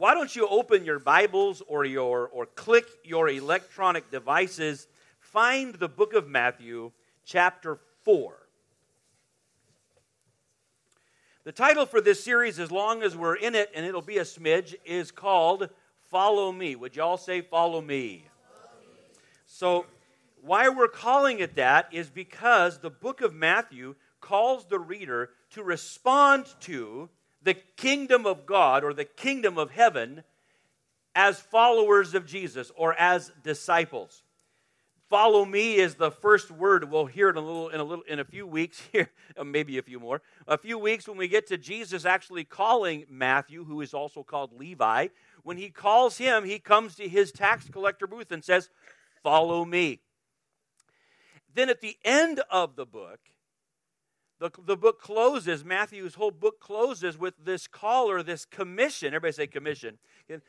why don't you open your Bibles or your or click your electronic devices, find the book of Matthew, chapter 4. The title for this series, as long as we're in it, and it'll be a smidge, is called Follow Me. Would y'all say, Follow Me? So, why we're calling it that is because the book of Matthew calls the reader to respond to the kingdom of God or the kingdom of heaven as followers of Jesus or as disciples. Follow me is the first word. We'll hear it in a little in a little in a few weeks here, uh, maybe a few more. A few weeks when we get to Jesus actually calling Matthew, who is also called Levi, when he calls him, he comes to his tax collector booth and says, "Follow me." Then at the end of the book, the, the book closes, Matthew's whole book closes with this call or this commission. Everybody say commission.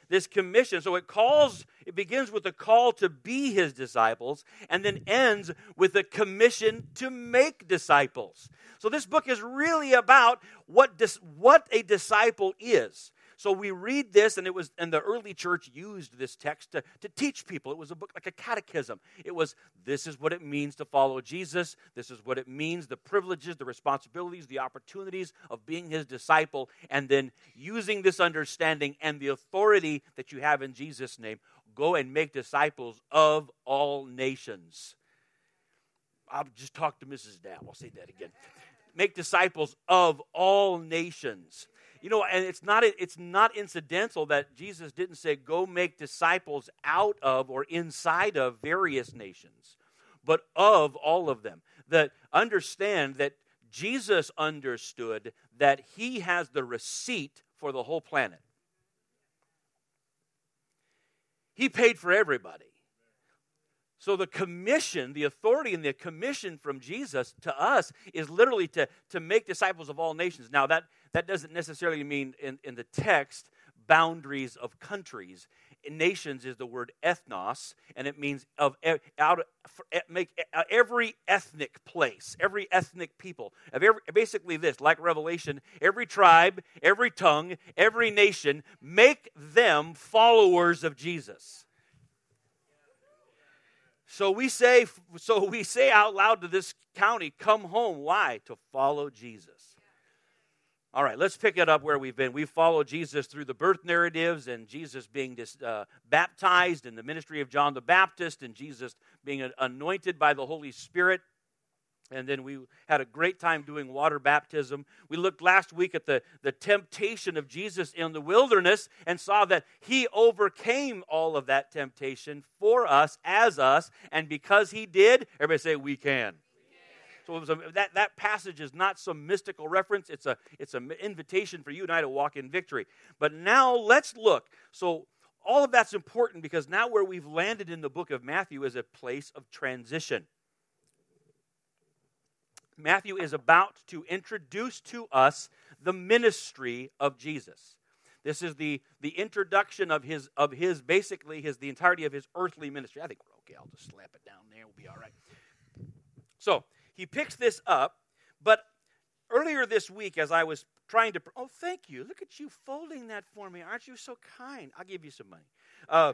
This commission. So it calls, it begins with a call to be his disciples and then ends with a commission to make disciples. So this book is really about what, dis, what a disciple is. So we read this, and it was, and the early church used this text to, to teach people. It was a book like a catechism. It was, this is what it means to follow Jesus. This is what it means, the privileges, the responsibilities, the opportunities of being his disciple, and then using this understanding and the authority that you have in Jesus' name, go and make disciples of all nations. I'll just talk to Mrs. Dow. I'll say that again. Make disciples of all nations. You know, and it's not it's not incidental that Jesus didn't say go make disciples out of or inside of various nations, but of all of them. That understand that Jesus understood that he has the receipt for the whole planet. He paid for everybody. So the commission, the authority and the commission from Jesus to us is literally to, to make disciples of all nations. Now that that doesn't necessarily mean in, in the text boundaries of countries. Nations is the word ethnos, and it means of out make uh, every ethnic place, every ethnic people. Of every, basically this, like Revelation, every tribe, every tongue, every nation, make them followers of Jesus. So we say, so we say out loud to this county, "Come home." Why? To follow Jesus. All right, let's pick it up where we've been. We've followed Jesus through the birth narratives and Jesus being dis, uh, baptized in the ministry of John the Baptist and Jesus being anointed by the Holy Spirit. And then we had a great time doing water baptism. We looked last week at the, the temptation of Jesus in the wilderness and saw that he overcame all of that temptation for us, as us. And because he did, everybody say, we can. So a, that, that passage is not some mystical reference. It's a it's an invitation for you and I to walk in victory. But now let's look. So all of that's important because now where we've landed in the book of Matthew is a place of transition. Matthew is about to introduce to us the ministry of Jesus. This is the, the introduction of his of his basically his the entirety of his earthly ministry. I think we're okay. I'll just slap it down there. We'll be all right. So he picks this up, but earlier this week, as I was trying to, oh, thank you. Look at you folding that for me. Aren't you so kind? I'll give you some money. Uh,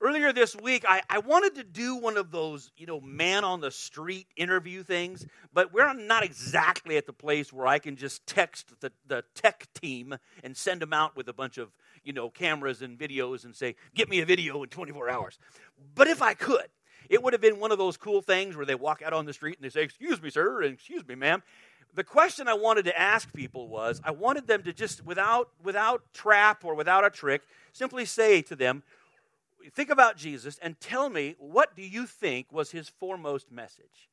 earlier this week, I, I wanted to do one of those, you know, man on the street interview things, but we're not exactly at the place where I can just text the, the tech team and send them out with a bunch of, you know, cameras and videos and say, get me a video in 24 hours. But if I could, it would have been one of those cool things where they walk out on the street and they say, Excuse me, sir, and excuse me, ma'am. The question I wanted to ask people was I wanted them to just, without, without trap or without a trick, simply say to them, Think about Jesus and tell me, what do you think was his foremost message?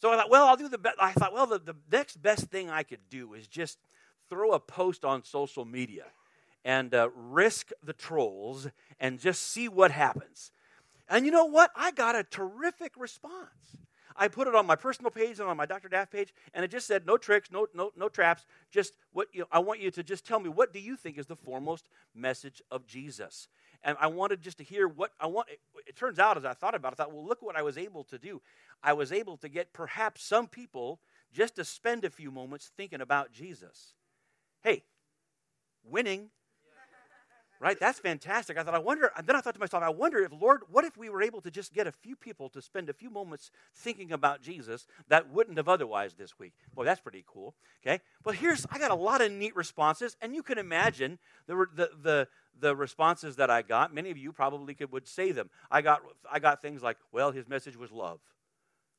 So I thought, well, I'll do the best. I thought, well, the, the next best thing I could do is just throw a post on social media and uh, risk the trolls and just see what happens. And you know what? I got a terrific response. I put it on my personal page and on my Dr. Daff page, and it just said, no tricks, no, no, no traps. Just what you know, I want you to just tell me what do you think is the foremost message of Jesus? And I wanted just to hear what I want. It, it turns out, as I thought about it, I thought, well, look what I was able to do. I was able to get perhaps some people just to spend a few moments thinking about Jesus. Hey, winning. Right? That's fantastic. I thought, I wonder, and then I thought to myself, I wonder if, Lord, what if we were able to just get a few people to spend a few moments thinking about Jesus that wouldn't have otherwise this week? Boy, that's pretty cool. Okay? But here's, I got a lot of neat responses, and you can imagine the, the, the, the responses that I got. Many of you probably could, would say them. I got, I got things like, well, his message was love,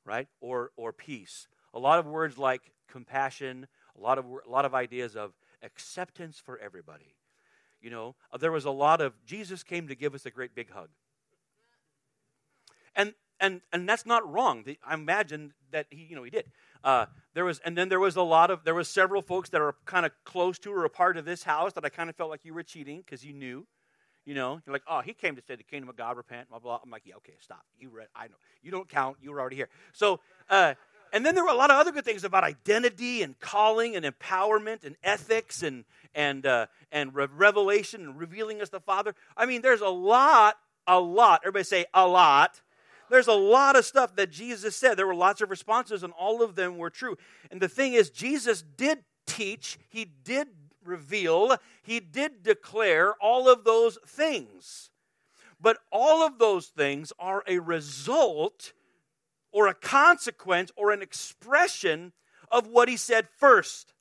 right? Or, or peace. A lot of words like compassion, a lot of, a lot of ideas of acceptance for everybody you know, uh, there was a lot of Jesus came to give us a great big hug. And and and that's not wrong. I imagine that he, you know, he did. Uh, there was, and then there was a lot of, there was several folks that are kind of close to or a part of this house that I kind of felt like you were cheating because you knew, you know, you're like, oh, he came to say the kingdom of God, repent, blah blah. I'm like, yeah, okay, stop. You read, I know, you don't count. You were already here. So, uh, and then there were a lot of other good things about identity and calling and empowerment and ethics and, and, uh, and re- revelation and revealing us the Father. I mean, there's a lot, a lot. Everybody say a lot. There's a lot of stuff that Jesus said. There were lots of responses, and all of them were true. And the thing is, Jesus did teach, he did reveal, he did declare all of those things. But all of those things are a result or a consequence or an expression of what he said first.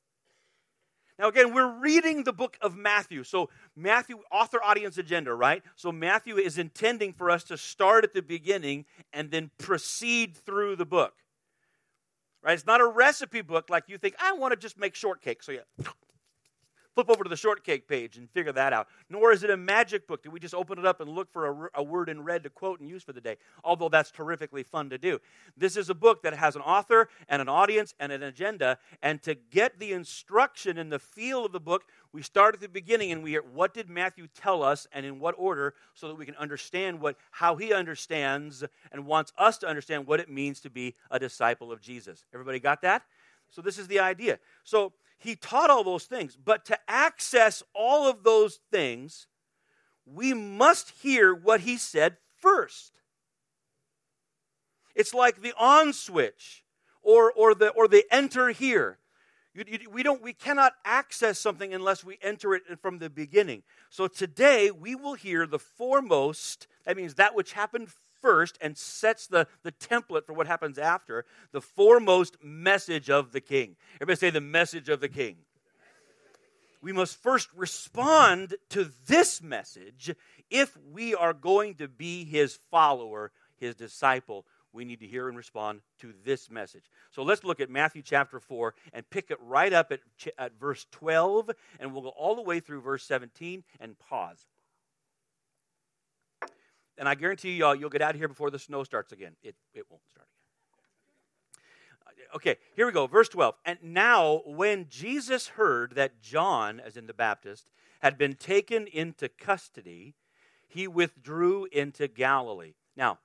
Now, again, we're reading the book of Matthew. So, Matthew, author audience agenda, right? So, Matthew is intending for us to start at the beginning and then proceed through the book. Right? It's not a recipe book like you think, I want to just make shortcake. So, yeah, flip over to the shortcake page and figure that out. Nor is it a magic book that we just open it up and look for a, a, word in red to quote and use for the day, although that's terrifically fun to do. This is a book that has an author and an audience and an agenda. And to get the instruction and the feel of the book, we start at the beginning and we hear what did Matthew tell us and in what order so that we can understand what, how he understands and wants us to understand what it means to be a disciple of Jesus. Everybody got that? So, this is the idea. So, he taught all those things. But to access all of those things, we must hear what he said first. It's like the on switch or, or, the, or the enter here. You, you, we, don't, we cannot access something unless we enter it from the beginning. So today we will hear the foremost, that means that which happened first and sets the, the template for what happens after the foremost message of the king. Everybody say the message of the king. We must first respond to this message if we are going to be his follower, his disciple. We need to hear and respond to this message. So let's look at Matthew chapter 4 and pick it right up at, at verse 12, and we'll go all the way through verse 17 and pause and I guarantee you, all you'll get out of here before the snow starts again. It, it won't start again. Uh, okay, here we go. Verse 12. And now, when Jesus heard that John, as in the Baptist, had been taken into custody, he withdrew into Galilee. Now,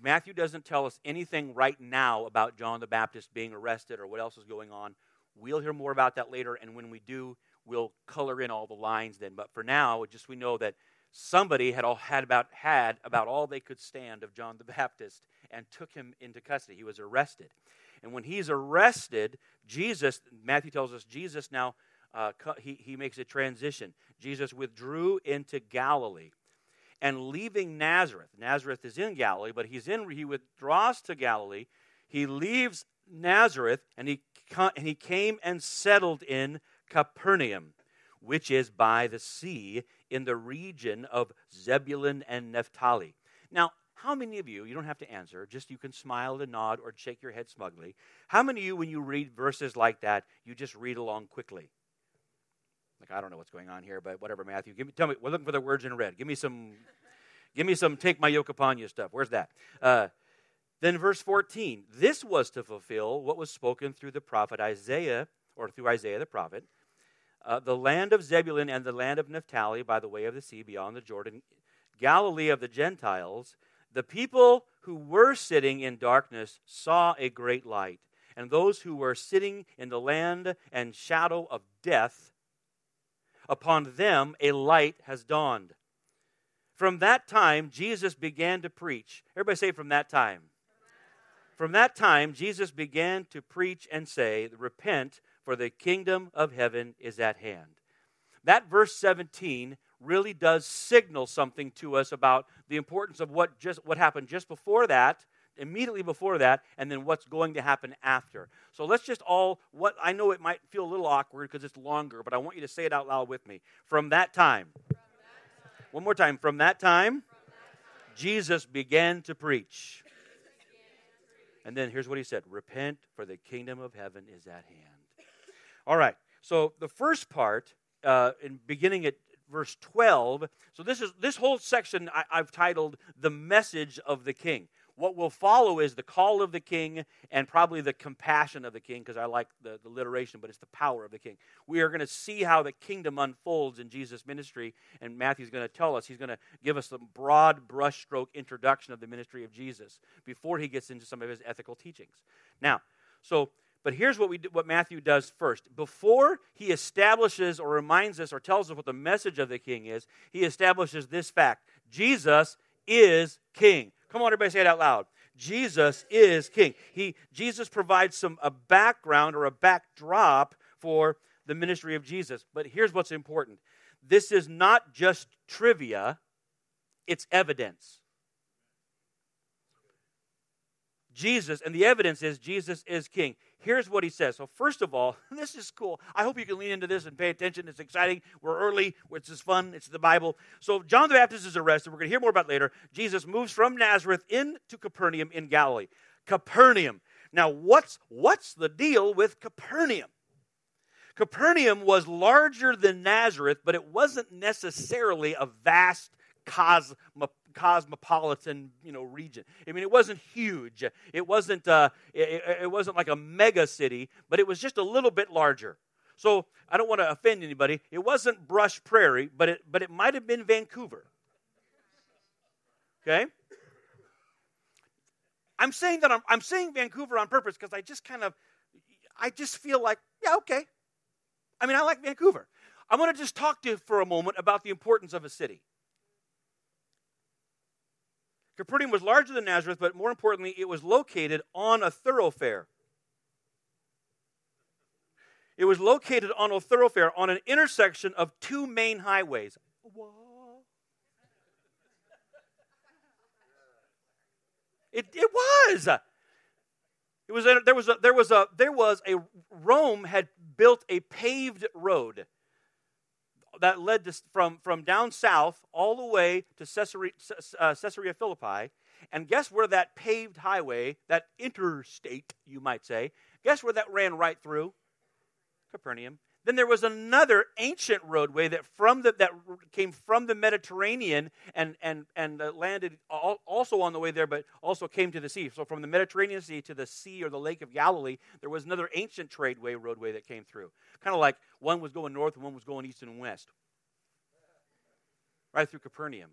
Matthew doesn't tell us anything right now about John the Baptist being arrested or what else is going on. We'll hear more about that later, and when we do, we'll color in all the lines then. But for now, just we know that somebody had all had about had about all they could stand of John the Baptist and took him into custody. He was arrested, and when he's arrested, Jesus Matthew tells us Jesus now uh, he he makes a transition. Jesus withdrew into Galilee, and leaving Nazareth. Nazareth is in Galilee, but he's in he withdraws to Galilee. He leaves Nazareth, and he and he came and settled in Capernaum which is by the sea in the region of Zebulun and Naphtali. Now, how many of you, you don't have to answer, just you can smile and nod or shake your head smugly. How many of you, when you read verses like that, you just read along quickly? Like, I don't know what's going on here, but whatever, Matthew. Give me, tell me, we're looking for the words in red. Give me some, give me some take my yoke upon you stuff. Where's that? Uh, then verse 14. This was to fulfill what was spoken through the prophet Isaiah, or through Isaiah the prophet uh, the land of Zebulun and the land of Naphtali by the way of the sea beyond the Jordan, Galilee of the Gentiles, the people who were sitting in darkness saw a great light. And those who were sitting in the land and shadow of death, upon them a light has dawned. From that time, Jesus began to preach. Everybody say, from that time. From that time, Jesus began to preach and say, Repent, for the kingdom of heaven is at hand. that verse 17 really does signal something to us about the importance of what just what happened just before that immediately before that and then what's going to happen after. So let's just all what i know it might feel a little awkward because it's longer but i want you to say it out loud with me. From that time, one more time from that time, from that time. jesus began to preach. And then here's what he said. Repent for the kingdom of heaven is at hand all right so the first part uh, in beginning at verse 12 so this is this whole section I, i've titled the message of the king what will follow is the call of the king and probably the compassion of the king, because I like the, the alliteration, but it's the power of the king. We are going to see how the kingdom unfolds in Jesus' ministry, and Matthew's going to tell us, he's going to give us a broad brushstroke introduction of the ministry of Jesus before he gets into some of his ethical teachings. Now, so but here's what we do, what Matthew does first. Before he establishes or reminds us or tells us what the message of the king is, he establishes this fact: Jesus is king. Come on, everybody say it out loud. Jesus is king. He, Jesus provides some a background or a backdrop for the ministry of Jesus. But here's what's important. This is not just trivia, it's evidence. Jesus, and the evidence is Jesus is king here's what he says. So, first of all, this is cool. I hope you can lean into this and pay attention. It's exciting. We're early, which is fun. It's the Bible. So, John the Baptist is arrested. We're going to hear more about later. Jesus moves from Nazareth into Capernaum in Galilee. Capernaum. Now, what's, what's the deal with Capernaum? Capernaum was larger than Nazareth, but it wasn't necessarily a vast cosmo, cosmopolitan you know region. I mean, it wasn't huge. It wasn't uh, it, it wasn't like a mega city, but it was just a little bit larger. So I don't want to offend anybody. It wasn't Brush Prairie, but it but it might have been Vancouver. Okay. I'm saying that I'm, I'm saying Vancouver on purpose because I just kind of I just feel like yeah okay. I mean I like Vancouver. I want to just talk to you for a moment about the importance of a city. Capernaum was larger than Nazareth, but more importantly, it was located on a thoroughfare. It was located on a thoroughfare on an intersection of two main highways. It, it was. It was there was a, there was a there was a Rome had built a paved road that led to, from, from down south all the way to Caesarea, uh, Caesarea Philippi. And guess where that paved highway, that interstate, you might say, guess where that ran right through? Capernaum. Then there was another ancient roadway that from the, that came from the Mediterranean and and and uh, landed also on the way there, but also came to the sea. So from the Mediterranean Sea to the sea or the Lake of Galilee, there was another ancient tradeway roadway that came through. Kind of like one was going north and one was going east and west, right through Capernaum.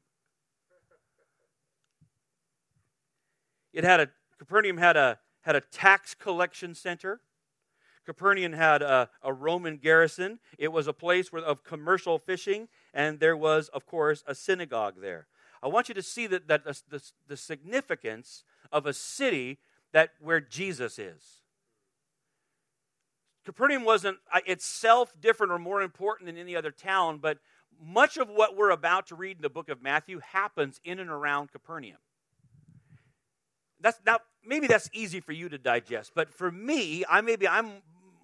It had a Capernaum had a had a tax collection center. Capernaum had a, a, Roman garrison. It was a place where, of commercial fishing, and there was, of course, a synagogue there. I want you to see that, that the, the, the significance of a city that where Jesus is. Capernaum wasn't uh, itself different or more important than any other town, but much of what we're about to read in the book of Matthew happens in and around Capernaum. That's now maybe that's easy for you to digest, but for me, I maybe I'm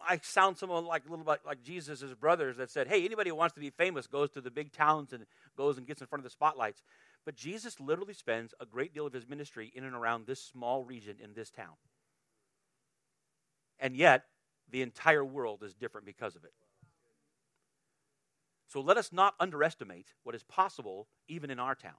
I sound someone like a little bit like Jesus' brothers that said, "Hey, anybody who wants to be famous goes to the big towns and goes and gets in front of the spotlights." But Jesus literally spends a great deal of his ministry in and around this small region in this town. And yet, the entire world is different because of it. So let us not underestimate what is possible even in our town.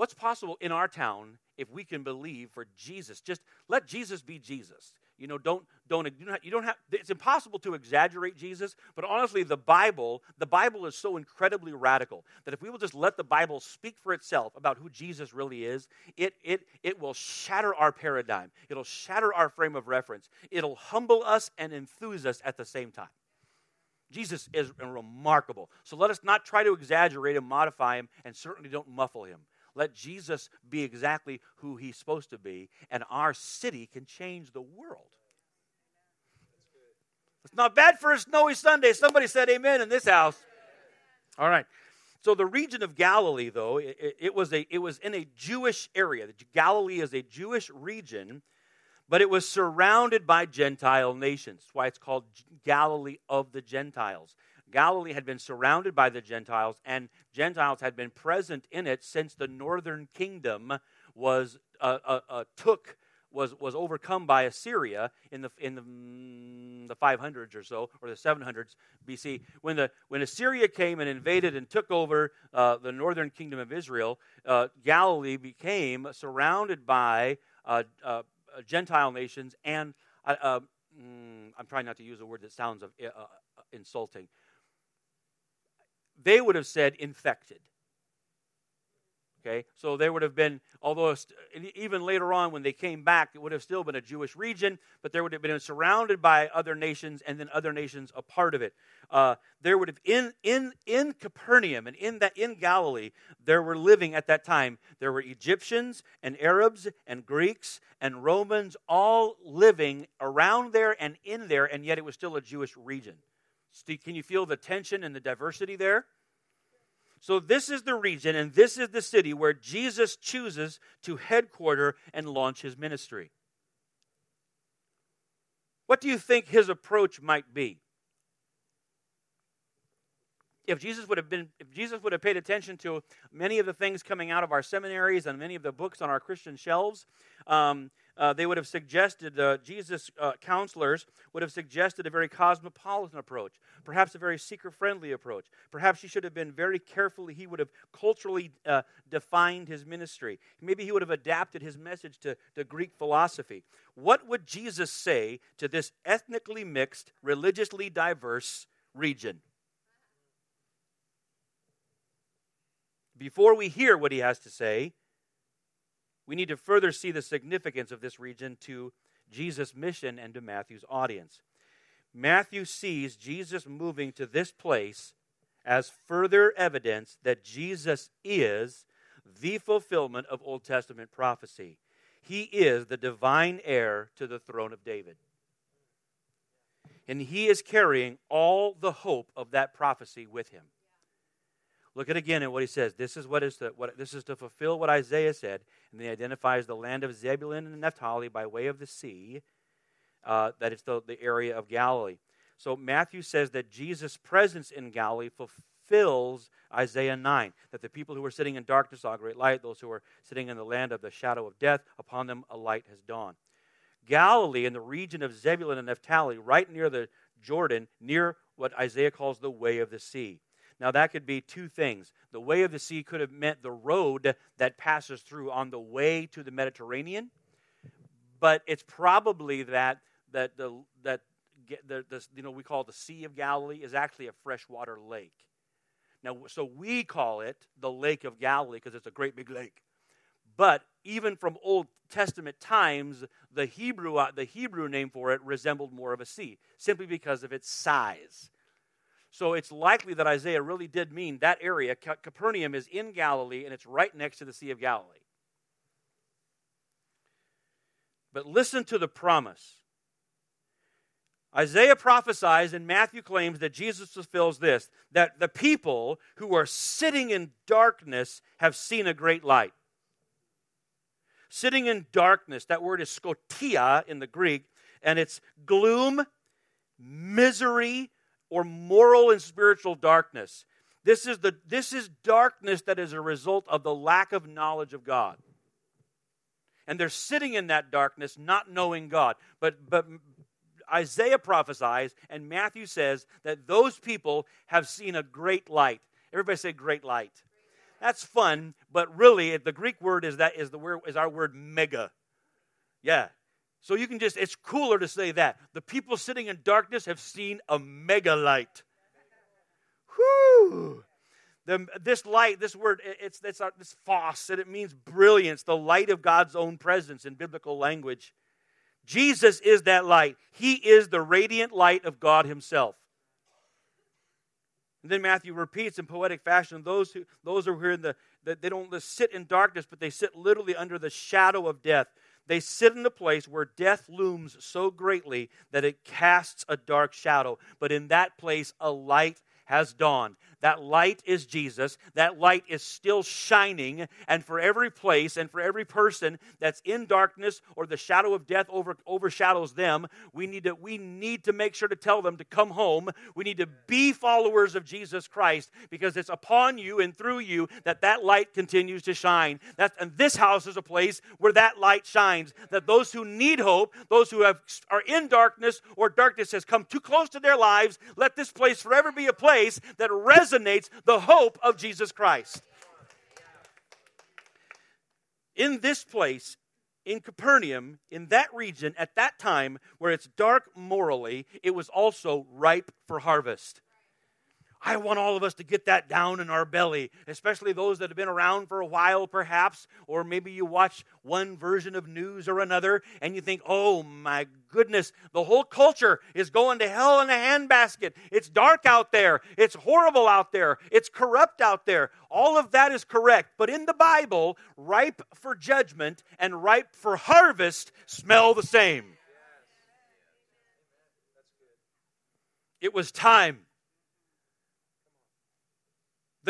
What's possible in our town if we can believe for Jesus? Just let Jesus be Jesus. You know, don't don't you don't have, it's impossible to exaggerate Jesus, but honestly the Bible, the Bible is so incredibly radical that if we will just let the Bible speak for itself about who Jesus really is, it it it will shatter our paradigm. It'll shatter our frame of reference. It'll humble us and enthuse us at the same time. Jesus is remarkable. So let us not try to exaggerate and modify him and certainly don't muffle him. Let Jesus be exactly who he's supposed to be, and our city can change the world. It's not bad for a snowy Sunday. Somebody said amen in this house. All right. So the region of Galilee, though, it, it, was a it was in a Jewish area. Galilee is a Jewish region, but it was surrounded by Gentile nations. That's why it's called Galilee of the Gentiles. Galilee had been surrounded by the Gentiles, and Gentiles had been present in it since the northern kingdom was uh, uh, uh, took was, was overcome by Assyria in the, in the, mm, the 500s or so, or the 700s BC. When, the, when Assyria came and invaded and took over uh, the northern kingdom of Israel, uh, Galilee became surrounded by uh, uh Gentile nations and, uh, uh, mm, I'm trying not to use a word that sounds of, insulting. They would have said infected. Okay, so there would have been, although even later on when they came back, it would have still been a Jewish region, but there would have been surrounded by other nations and then other nations a part of it. Uh, there would have in in in Capernaum and in that in Galilee, there were living at that time. There were Egyptians and Arabs and Greeks and Romans all living around there and in there, and yet it was still a Jewish region. Can you feel the tension and the diversity there? So, this is the region and this is the city where Jesus chooses to headquarter and launch his ministry. What do you think his approach might be? If Jesus would have been if Jesus would have paid attention to many of the things coming out of our seminaries and many of the books on our Christian shelves, um, uh, they would have suggested, uh, Jesus' uh, counselors would have suggested a very cosmopolitan approach, perhaps a very seeker friendly approach. Perhaps he should have been very carefully, he would have culturally uh, defined his ministry. Maybe he would have adapted his message to, to Greek philosophy. What would Jesus say to this ethnically mixed, religiously diverse region? Before we hear what he has to say, we need to further see the significance of this region to Jesus' mission and to Matthew's audience. Matthew sees Jesus moving to this place as further evidence that Jesus is the fulfillment of Old Testament prophecy. He is the divine heir to the throne of David. And he is carrying all the hope of that prophecy with him. Look at again at what he says. This is what is to, what this is to fulfill what Isaiah said, and he identifies the land of Zebulun and Naphtali by way of the sea. Uh, that it's the, the area of Galilee. So Matthew says that Jesus' presence in Galilee fulfills Isaiah 9, that the people who were sitting in darkness saw great light, those who were sitting in the land of the shadow of death, upon them a light has dawned. Galilee, in the region of Zebulun and Naphtali, right near the Jordan, near what Isaiah calls the way of the sea. Now, that could be two things. The way of the sea could have meant the road that passes through on the way to the Mediterranean, but it's probably that that the that the, the you know we call the Sea of Galilee is actually a freshwater lake. Now, so we call it the Lake of Galilee because it's a great big lake. But even from Old Testament times, the Hebrew, uh, the Hebrew name for it resembled more of a sea, simply because of its size. So it's likely that Isaiah really did mean that area. Capernaum is in Galilee and it's right next to the Sea of Galilee. But listen to the promise. Isaiah prophesies and Matthew claims that Jesus fulfills this that the people who are sitting in darkness have seen a great light. Sitting in darkness, that word is scotia in the Greek, and it's gloom, misery, or moral and spiritual darkness. This is, the, this is darkness that is a result of the lack of knowledge of God. And they're sitting in that darkness, not knowing God. But, but Isaiah prophesies, and Matthew says that those people have seen a great light. Everybody say great light. That's fun, but really the Greek word is that is the word is our word mega. Yeah, so you can just, it's cooler to say that. The people sitting in darkness have seen a mega light. The, this light, this word, it's, this phos, and it means brilliance, the light of God's own presence in biblical language. Jesus is that light. He is the radiant light of God Himself. And then Matthew repeats in poetic fashion those who those who are here in the, the they don't just sit in darkness, but they sit literally under the shadow of death They sit in a place where death looms so greatly that it casts a dark shadow. But in that place, a light has dawned. That light is Jesus. That light is still shining. And for every place and for every person that's in darkness or the shadow of death over, overshadows them, we need, to, we need to make sure to tell them to come home. We need to be followers of Jesus Christ because it's upon you and through you that that light continues to shine. That's, and this house is a place where that light shines. That those who need hope, those who have, are in darkness or darkness has come too close to their lives, let this place forever be a place that resonates resonates the hope of Jesus Christ. In this place, in Capernaum, in that region, at that time where it's dark morally, it was also ripe for harvest. I want all of us to get that down in our belly, especially those that have been around for a while, perhaps, or maybe you watch one version of news or another and you think, oh my goodness, the whole culture is going to hell in a handbasket. It's dark out there, it's horrible out there, it's corrupt out there. All of that is correct. But in the Bible, ripe for judgment and ripe for harvest smell the same. It was time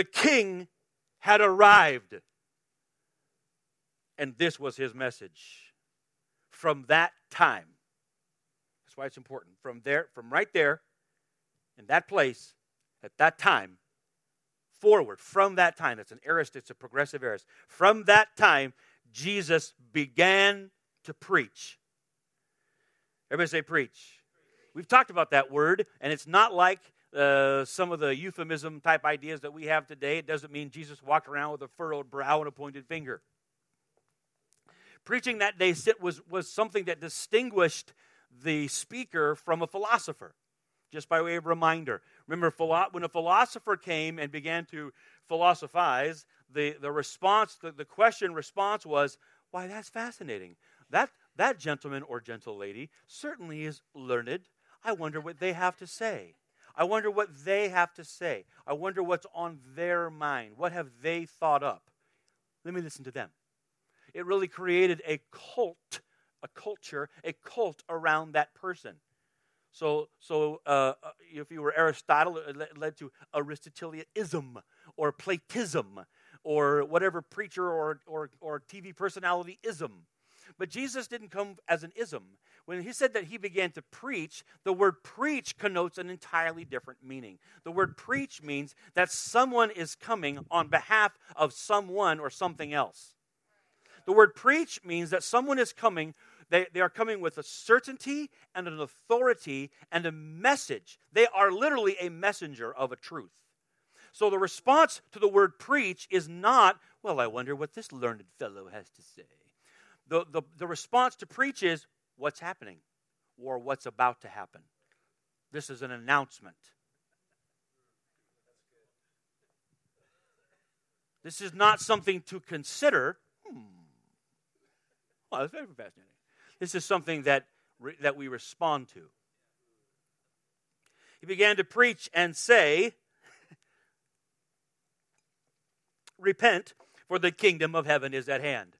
the king had arrived. And this was his message. From that time, that's why it's important. From there, from right there, in that place, at that time, forward, from that time, that's an aorist, it's a progressive aorist. From that time, Jesus began to preach. Everybody say preach. We've talked about that word, and it's not like uh, some of the euphemism type ideas that we have today. It doesn't mean Jesus walked around with a furrowed brow and a pointed finger. Preaching that day was, was something that distinguished the speaker from a philosopher, just by way of reminder. Remember, when a philosopher came and began to philosophize, the, the response, the, the question response was, Why, that's fascinating. That, that gentleman or gentle lady certainly is learned. I wonder what they have to say. I wonder what they have to say. I wonder what's on their mind. What have they thought up? Let me listen to them. It really created a cult, a culture, a cult around that person. So, so uh, uh if you were Aristotle, it led to Aristotelianism or Platism or whatever preacher or, or, or TV personality ism. But Jesus didn't come as an ism. When he said that he began to preach, the word preach connotes an entirely different meaning. The word preach means that someone is coming on behalf of someone or something else. The word preach means that someone is coming, they, they are coming with a certainty and an authority and a message. They are literally a messenger of a truth. So the response to the word preach is not, well, I wonder what this learned fellow has to say. The, the, the response to preach is, what's happening or what's about to happen. This is an announcement. This is not something to consider. Hmm. Well, that's very fascinating. This is something that, re- that we respond to. He began to preach and say, Repent, for the kingdom of heaven is at hand.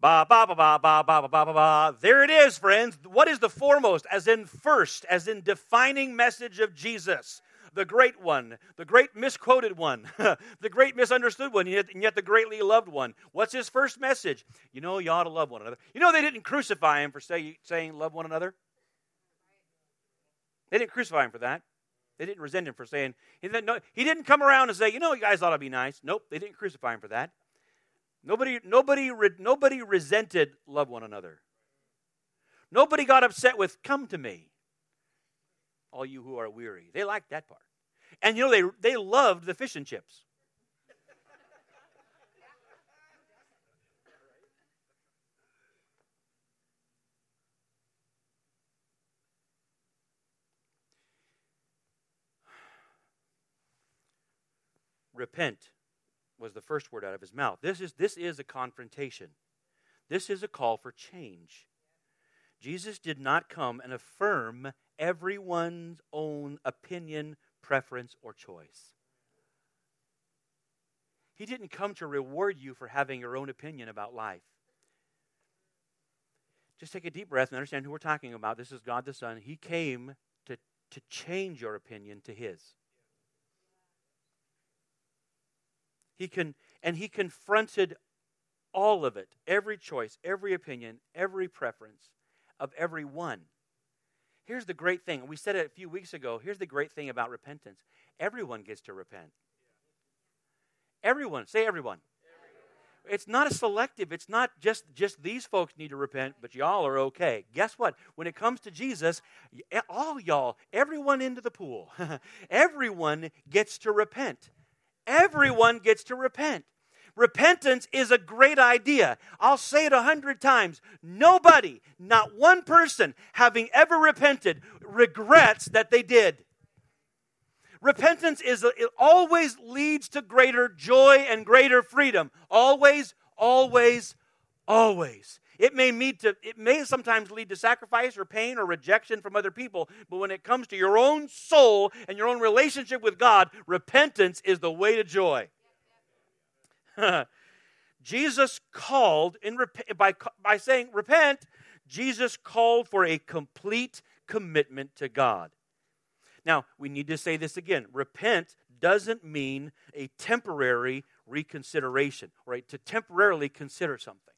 Ba, ba, ba, ba, ba, ba, ba, ba, ba, ba. There it is, friends. What is the foremost, as in first, as in defining message of Jesus? The great one, the great misquoted one, the great misunderstood one, and yet the greatly loved one. What's his first message? You know, you ought to love one another. You know, they didn't crucify him for say, saying love one another. They didn't crucify him for that. They didn't resent him for saying, he didn't, no, he didn't come around and say, you know, you guys ought to be nice. Nope, they didn't crucify him for that. Nobody, nobody, nobody resented love one another. Nobody got upset with come to me, all you who are weary. They liked that part. And you know, they, they loved the fish and chips. Repent was the first word out of his mouth. This is, this is a confrontation. This is a call for change. Jesus did not come and affirm everyone's own opinion, preference, or choice. He didn't come to reward you for having your own opinion about life. just take a deep breath and understand who we're talking about. This is God the Son. He came to, to change your opinion to His. He can, and He confronted all of it, every choice, every opinion, every preference of every one. Here's the great thing. We said it a few weeks ago. Here's the great thing about repentance everyone gets to repent. Everyone. Say everyone. It's not a selective. It's not just just these folks need to repent, but y'all are okay. Guess what? When it comes to Jesus, all y'all, everyone into the pool, everyone gets to repent. Everyone gets to repent. Repentance is a great idea. I'll say it a hundred times. Nobody, not one person, having ever repented, regrets that they did. Repentance is it always leads to greater joy and greater freedom. Always, always, always. It may lead to it may sometimes lead to sacrifice or pain or rejection from other people, but when it comes to your own soul and your own relationship with God, repentance is the way to joy. Jesus called in by by saying repent, Jesus called for a complete commitment to God. Now, we need to say this again. Repent doesn't mean a temporary reconsideration, right? To temporarily consider something.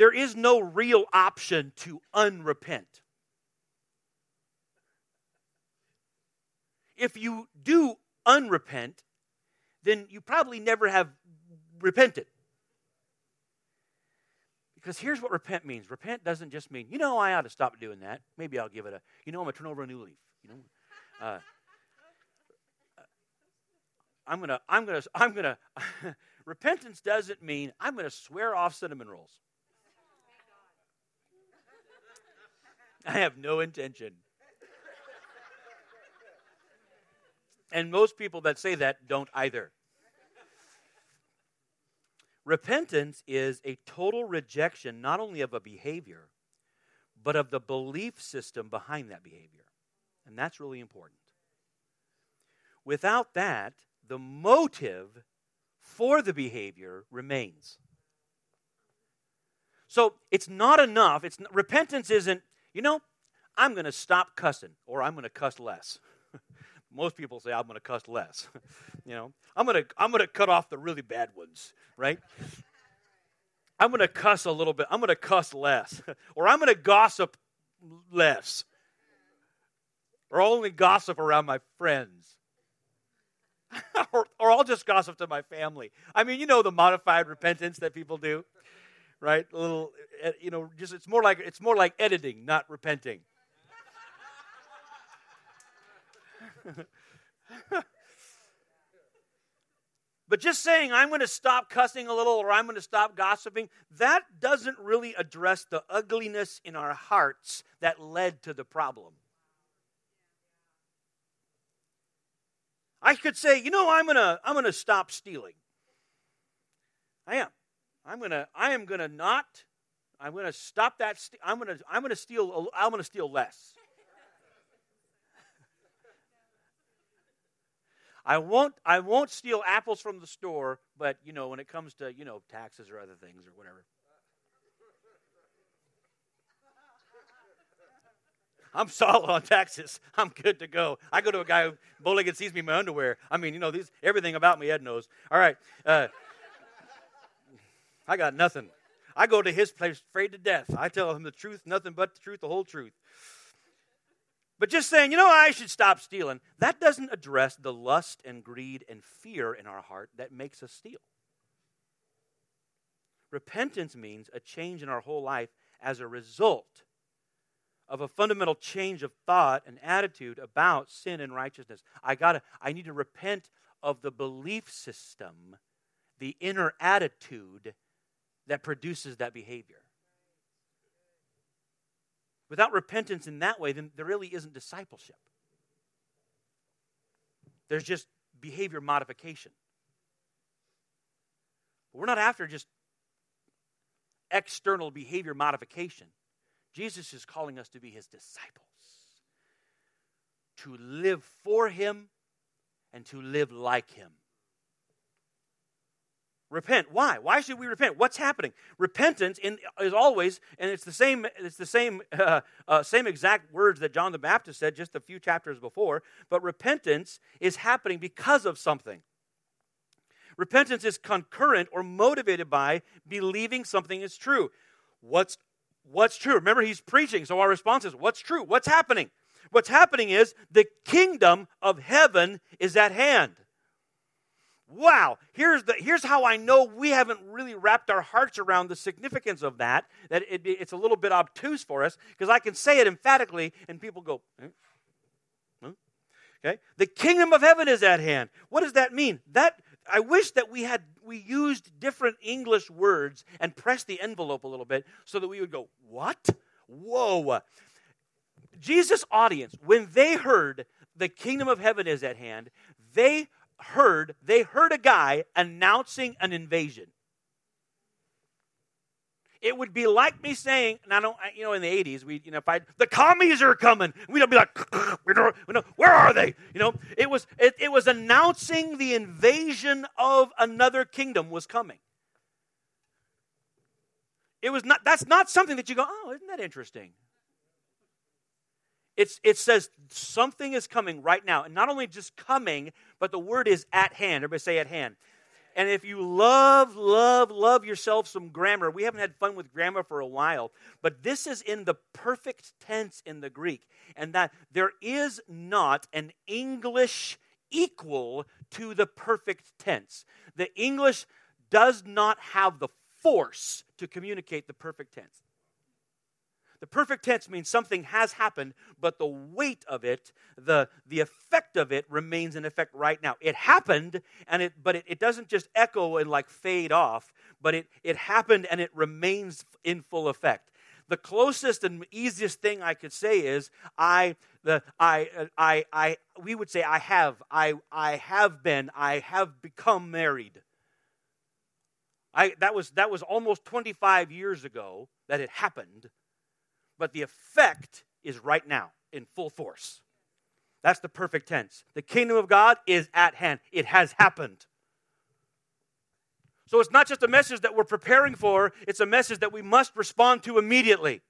There is no real option to unrepent. If you do unrepent, then you probably never have repented. Because here's what repent means. Repent doesn't just mean, you know, I ought to stop doing that. Maybe I'll give it a, you know, I'm going to turn over a new leaf. You know, uh, I'm going to, I'm going to, I'm going to, repentance doesn't mean I'm going to swear off cinnamon rolls. I have no intention. And most people that say that don't either. Repentance is a total rejection not only of a behavior, but of the belief system behind that behavior. And that's really important. Without that, the motive for the behavior remains. So it's not enough. It's repentance isn't, you know, I'm going to stop cussing or I'm going to cuss less. Most people say I'm going to cuss less. you know, I'm going to I'm going to cut off the really bad ones, right? I'm going to cuss a little bit. I'm going to cuss less. or I'm going to gossip less. Or only gossip around my friends. or, or I'll just gossip to my family. I mean, you know the modified repentance that people do, right? A little, eh, you know, just it's more like it's more like editing, not repenting. but just saying, I'm going to stop cussing a little or I'm going to stop gossiping, that doesn't really address the ugliness in our hearts that led to the problem. I could say, you know, I'm going to I'm going to stop stealing. I am. I'm going to I am going to not I'm going to stop that st- I'm going to I'm going to steal I'm going to steal less. I won't I won't steal apples from the store, but you know, when it comes to, you know, taxes or other things or whatever. I'm solid on taxes. I'm good to go. I go to a guy who bowling and sees me in my underwear. I mean, you know, these everything about me Ed knows. All right. Uh, I got nothing. I go to his place afraid to death. I tell him the truth, nothing but the truth, the whole truth. But just saying, you know, I should stop stealing, that doesn't address the lust and greed and fear in our heart that makes us steal. Repentance means a change in our whole life as a result of a fundamental change of thought and attitude about sin and righteousness. I got to I need to repent of the belief system, the inner attitude that produces that behavior. Without repentance in that way, then there really isn't discipleship. There's just behavior modification. But we're not after just external behavior modification. Jesus is calling us to be his disciples, to live for him and to live like him. Repent. Why? Why should we repent? What's happening? Repentance in, is always, and it's the same. It's the same, uh, uh, same exact words that John the Baptist said just a few chapters before. But repentance is happening because of something. Repentance is concurrent or motivated by believing something is true. What's what's true? Remember, he's preaching, so our response is, "What's true? What's happening?" What's happening is the kingdom of heaven is at hand wow here's the here's how i know we haven't really wrapped our hearts around the significance of that that it, it's a little bit obtuse for us because i can say it emphatically and people go eh? okay. The kingdom of heaven is at hand. What does that mean? That i wish that we had we used different english words and pressed the envelope a little bit so that we would go what? Whoa. Jesus audience when they heard the kingdom of heaven is at hand they heard, they heard a guy announcing an invasion. It would be like me saying, and I don't, you know, in the 80s, we, you know, if I, the commies are coming, we'd be like, we don't, we don't, where are they? You know, it was, it, it was announcing the invasion of another kingdom was coming. It was not, that's not something that you go, oh, isn't that interesting? It's, it says something is coming right now. And not only just coming, but the word is at hand. Everybody say at hand. And if you love, love, love yourself some grammar, we haven't had fun with grammar for a while, but this is in the perfect tense in the Greek. And that there is not an English equal to the perfect tense. The English does not have the force to communicate the perfect tense. The perfect tense means something has happened, but the weight of it, the, the effect of it remains in effect right now. It happened, and it, but it, it doesn't just echo and like fade off, but it, it happened and it remains in full effect. The closest and easiest thing I could say is I, the, I, I, I, we would say I have, I, I have been, I have become married. I, that, was, that was almost 25 years ago that it happened but the effect is right now in full force. That's the perfect tense. The kingdom of God is at hand, it has happened. So it's not just a message that we're preparing for, it's a message that we must respond to immediately.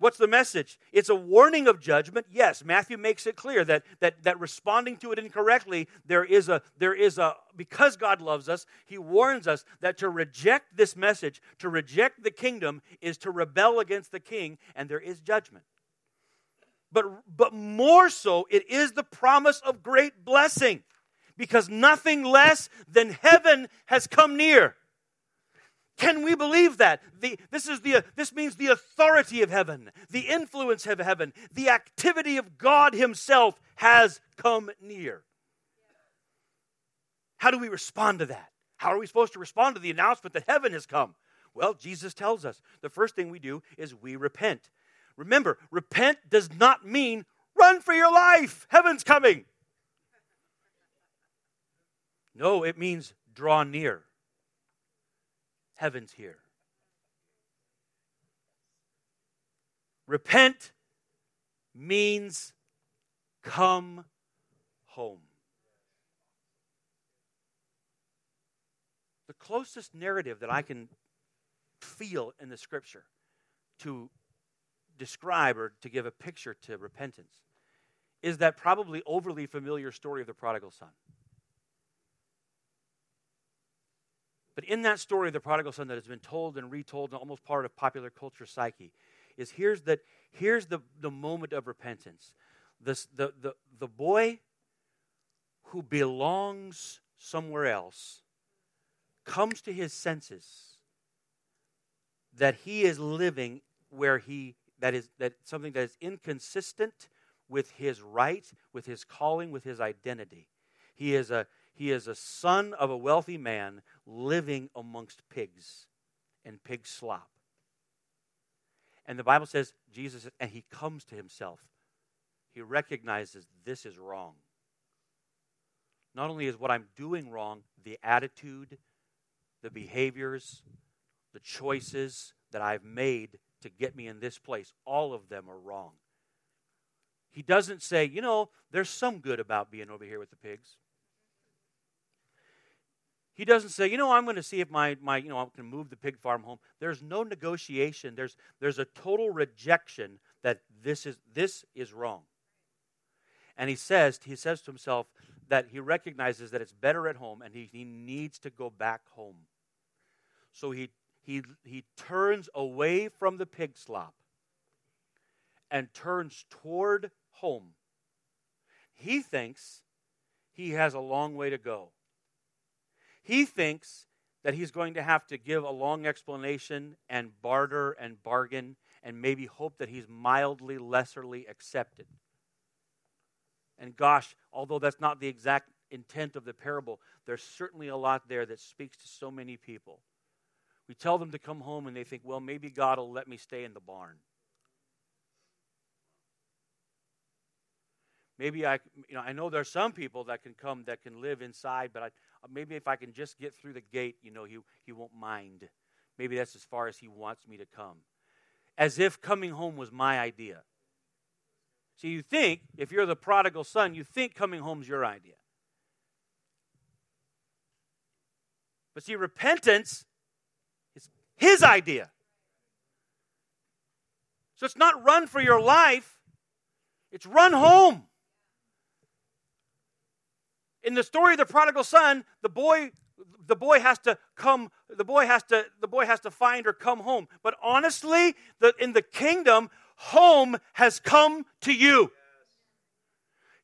What's the message? It's a warning of judgment. Yes, Matthew makes it clear that, that, that responding to it incorrectly, there is a, there is a, because God loves us, he warns us that to reject this message, to reject the kingdom, is to rebel against the king, and there is judgment. But, but more so, it is the promise of great blessing, because nothing less than heaven has come near. Can we believe that? The, this, is the, this means the authority of heaven, the influence of heaven, the activity of God Himself has come near. How do we respond to that? How are we supposed to respond to the announcement that heaven has come? Well, Jesus tells us the first thing we do is we repent. Remember, repent does not mean run for your life, heaven's coming. No, it means draw near. Heaven's here. Repent means come home. The closest narrative that I can feel in the scripture to describe or to give a picture to repentance is that probably overly familiar story of the prodigal son. But in that story of the prodigal son that has been told and retold and almost part of popular culture psyche, is here's, that, here's the, the moment of repentance. This, the, the, the boy who belongs somewhere else comes to his senses that he is living where he that is that something that is inconsistent with his right with his calling with his identity he is a he is a son of a wealthy man living amongst pigs and pig slop. And the Bible says, Jesus, and he comes to himself. He recognizes this is wrong. Not only is what I'm doing wrong, the attitude, the behaviors, the choices that I've made to get me in this place, all of them are wrong. He doesn't say, you know, there's some good about being over here with the pigs. He doesn't say, you know, I'm going to see if my, my you know, I can move the pig farm home. There's no negotiation. There's, there's a total rejection that this is, this is wrong. And he says, he says to himself that he recognizes that it's better at home and he, he needs to go back home. So he, he, he turns away from the pig slop and turns toward home. He thinks he has a long way to go. He thinks that he's going to have to give a long explanation and barter and bargain and maybe hope that he's mildly, lesserly accepted. And gosh, although that's not the exact intent of the parable, there's certainly a lot there that speaks to so many people. We tell them to come home and they think, well, maybe God will let me stay in the barn. Maybe I, you know, I know there are some people that can come that can live inside, but I, uh, maybe if I can just get through the gate, you know, he, he won't mind. Maybe that's as far as he wants me to come. As if coming home was my idea. See, you think, if you're the prodigal son, you think coming home's your idea. But see, repentance is his idea. So it's not run for your life, it's run home in the story of the prodigal son, the boy the boy has to come the boy has to the boy has to find or come home. But honestly, the, in the kingdom, home has come to you.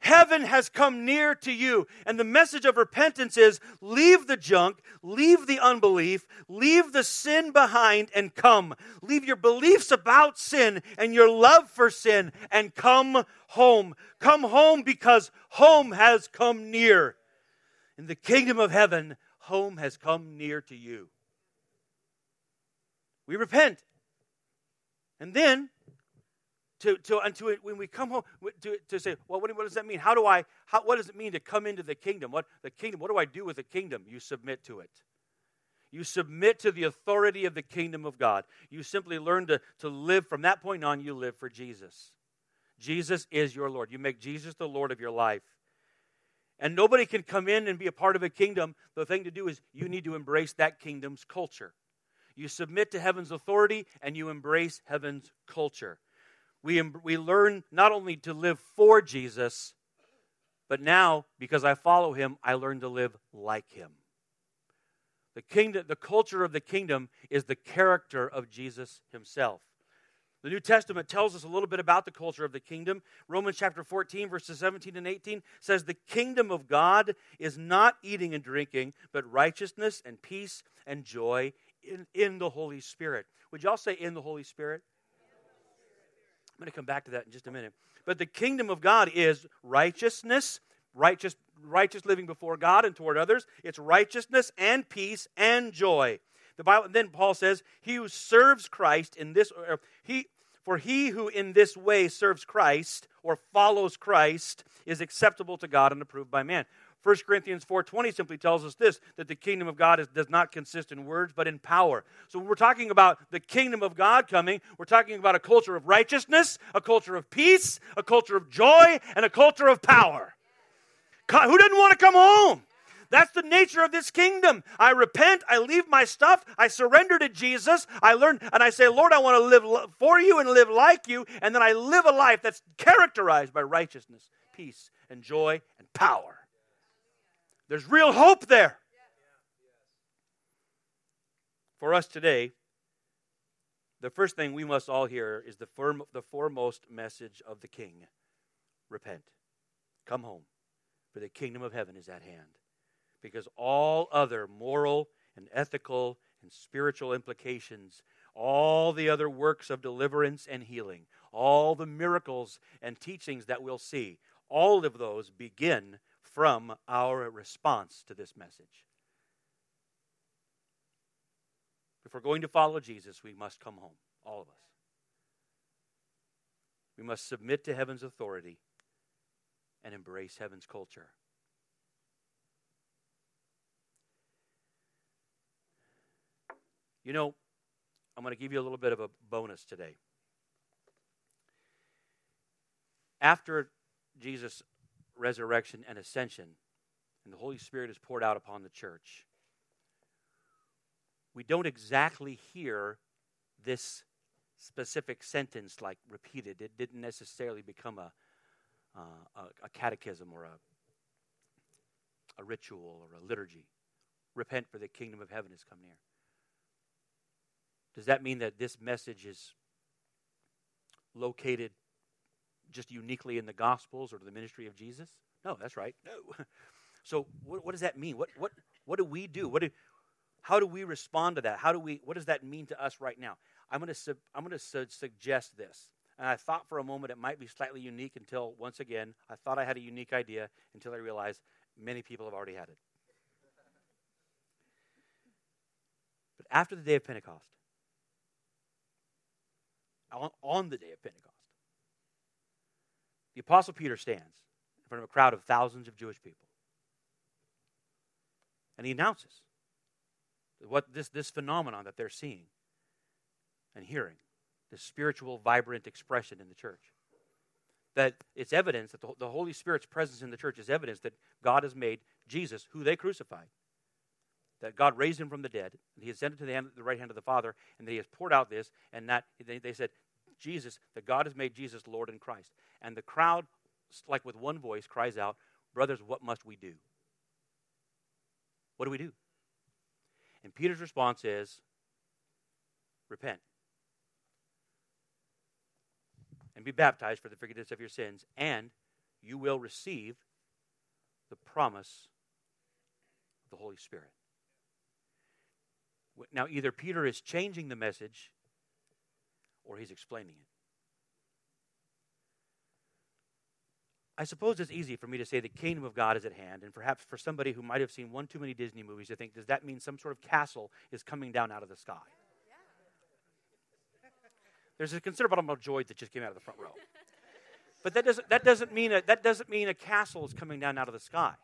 Heaven has come near to you. And the message of repentance is leave the junk, leave the unbelief, leave the sin behind, and come. Leave your beliefs about sin and your love for sin and come home. Come home because home has come near. In the kingdom of heaven, home has come near to you. We repent. And then to, to, and to, when we come home to, to say, well, what, what does that mean? How do I, how, what does it mean to come into the kingdom? What, the kingdom, what do I do with the kingdom? You submit to it. You submit to the authority of the kingdom of God. You simply learn to, to live, from that point on, you live for Jesus. Jesus is your Lord. You make Jesus the Lord of your life. And nobody can come in and be a part of a kingdom. The thing to do is you need to embrace that kingdom's culture. You submit to heaven's authority and you embrace heaven's culture we, we learn not only to live for Jesus, but now, because I follow him, I learn to live like him. The kingdom, the culture of the kingdom is the character of Jesus himself. The New Testament tells us a little bit about the culture of the kingdom. Romans chapter 14, verses 17 and 18 says, The kingdom of God is not eating and drinking, but righteousness and peace and joy in, in the Holy Spirit. Would y'all say in the Holy Spirit? I'm going to come back to that in just a minute. But the kingdom of God is righteousness, righteous, righteous living before God and toward others. It's righteousness and peace and joy. The Bible. Then Paul says, "He who serves Christ in this, he for he who in this way serves Christ or follows Christ is acceptable to God and approved by man." 1 Corinthians 4:20 simply tells us this that the kingdom of God is, does not consist in words but in power. So when we're talking about the kingdom of God coming, we're talking about a culture of righteousness, a culture of peace, a culture of joy, and a culture of power. Who doesn't want to come home? That's the nature of this kingdom. I repent, I leave my stuff, I surrender to Jesus, I learn, and I say, Lord, I want to live for you and live like you, and then I live a life that's characterized by righteousness, peace, and joy, and power. There's real hope there. For us today, the first thing we must all hear is the, firm, the foremost message of the King repent, come home, for the kingdom of heaven is at hand. Because all other moral and ethical and spiritual implications, all the other works of deliverance and healing, all the miracles and teachings that we'll see, all of those begin from our response to this message. If we're going to follow Jesus, we must come home, all of us. We must submit to heaven's authority and embrace heaven's culture. You know, I'm going to give you a little bit of a bonus today. After Jesus resurrection, and ascension, and the Holy Spirit is poured out upon the church. we don't exactly hear this specific sentence like repeated. It didn't necessarily become a, uh, a, a catechism or a, a ritual or a liturgy. Repent, for the kingdom of heaven has come near. Does that mean that this message is located just uniquely in the Gospels or the ministry of Jesus? No, that's right. No. So what, what does that mean? What, what, what do we do? What do, how do we respond to that? How do we, what does that mean to us right now? I'm going to, I'm going to su- suggest this. And I thought for a moment it might be slightly unique until, once again, I thought I had a unique idea until I realized many people have already had it. But after the day of Pentecost, on, on the day of Pentecost, the Apostle Peter stands in front of a crowd of thousands of Jewish people. And he announces what this, this phenomenon that they're seeing and hearing, this spiritual, vibrant expression in the church. That it's evidence that the, the Holy Spirit's presence in the church is evidence that God has made Jesus, who they crucified, that God raised him from the dead, and he ascended to the, hand, the right hand of the Father, and that he has poured out this, and that they, they said, Jesus, that God has made Jesus Lord in Christ. And the crowd, like with one voice, cries out, Brothers, what must we do? What do we do? And Peter's response is, Repent and be baptized for the forgiveness of your sins, and you will receive the promise of the Holy Spirit. Now, either Peter is changing the message or he's explaining it. I suppose it's easy for me to say the kingdom of God is at hand, and perhaps for somebody who might have seen one too many Disney movies to think, does that mean some sort of castle is coming down out of the sky? There's a considerable amount of joy that just came out of the front row. But that doesn't, that doesn't, mean, a, that doesn't mean a castle is coming down out of the sky.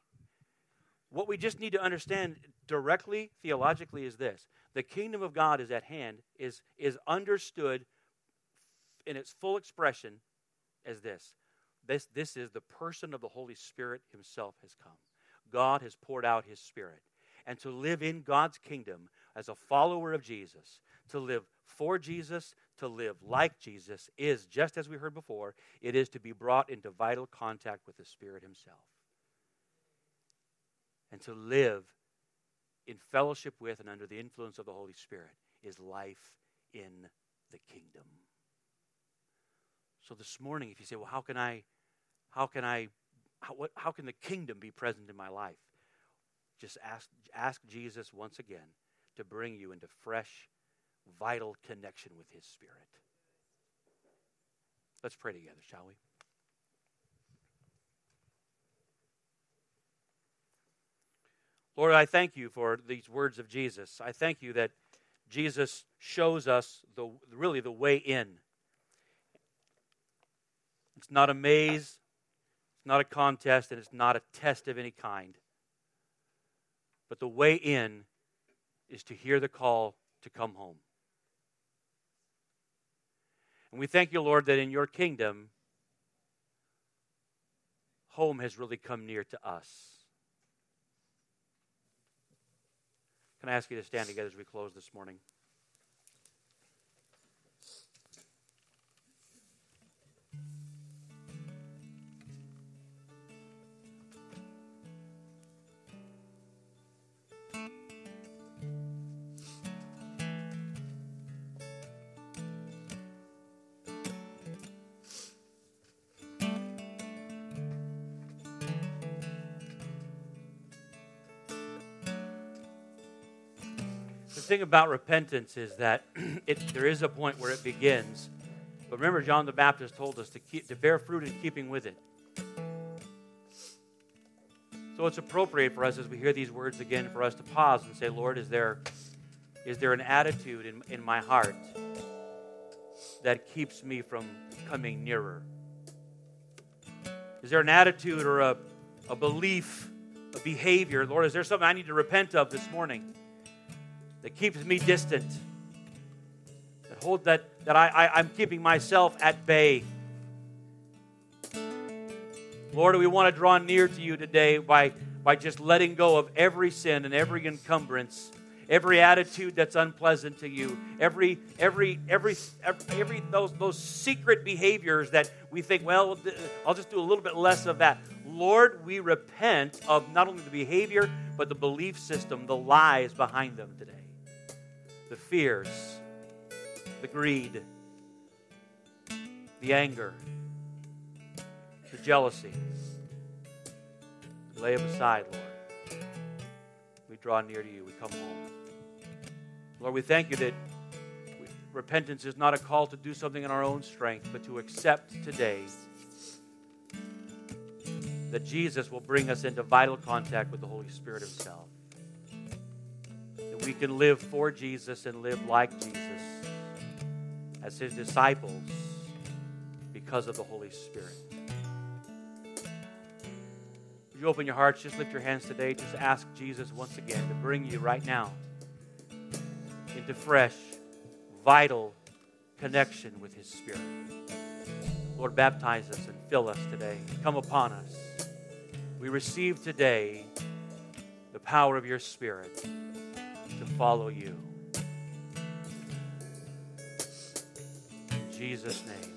What we just need to understand directly, theologically, is this the kingdom of God is at hand, is, is understood in its full expression as this. This, this is the person of the Holy Spirit himself has come. God has poured out his Spirit. And to live in God's kingdom as a follower of Jesus, to live for Jesus, to live like Jesus, is, just as we heard before, it is to be brought into vital contact with the Spirit himself. And to live in fellowship with and under the influence of the Holy Spirit is life in the kingdom. So this morning, if you say, well, how can I, how can I, how, what, how can the kingdom be present in my life? Just ask, ask Jesus once again to bring you into fresh, vital connection with his spirit. Let's pray together, shall we? Lord, I thank you for these words of Jesus. I thank you that Jesus shows us the really the way in it's not a maze, it's not a contest, and it's not a test of any kind. But the way in is to hear the call to come home. And we thank you, Lord, that in your kingdom, home has really come near to us. Can I ask you to stand together as we close this morning? Thing about repentance is that it, there is a point where it begins. But remember, John the Baptist told us to, keep, to bear fruit in keeping with it. So it's appropriate for us as we hear these words again for us to pause and say, Lord, is there, is there an attitude in, in my heart that keeps me from coming nearer? Is there an attitude or a, a belief, a behavior? Lord, is there something I need to repent of this morning? That keeps me distant, that hold that, that I, I, I'm keeping myself at bay. Lord, we want to draw near to you today by, by just letting go of every sin and every encumbrance, every attitude that's unpleasant to you, every every every every, every those those secret behaviors that we think, well, I'll just do a little bit less of that. Lord, we repent of not only the behavior but the belief system, the lies behind them today. The fears, the greed, the anger, the jealousy. Lay them aside, Lord. We draw near to you. We come home. Lord, we thank you that repentance is not a call to do something in our own strength, but to accept today that Jesus will bring us into vital contact with the Holy Spirit Himself. We can live for Jesus and live like Jesus as His disciples because of the Holy Spirit. Would you open your hearts? Just lift your hands today. Just ask Jesus once again to bring you right now into fresh, vital connection with His Spirit. Lord, baptize us and fill us today. Come upon us. We receive today the power of your Spirit to follow you. In Jesus' name.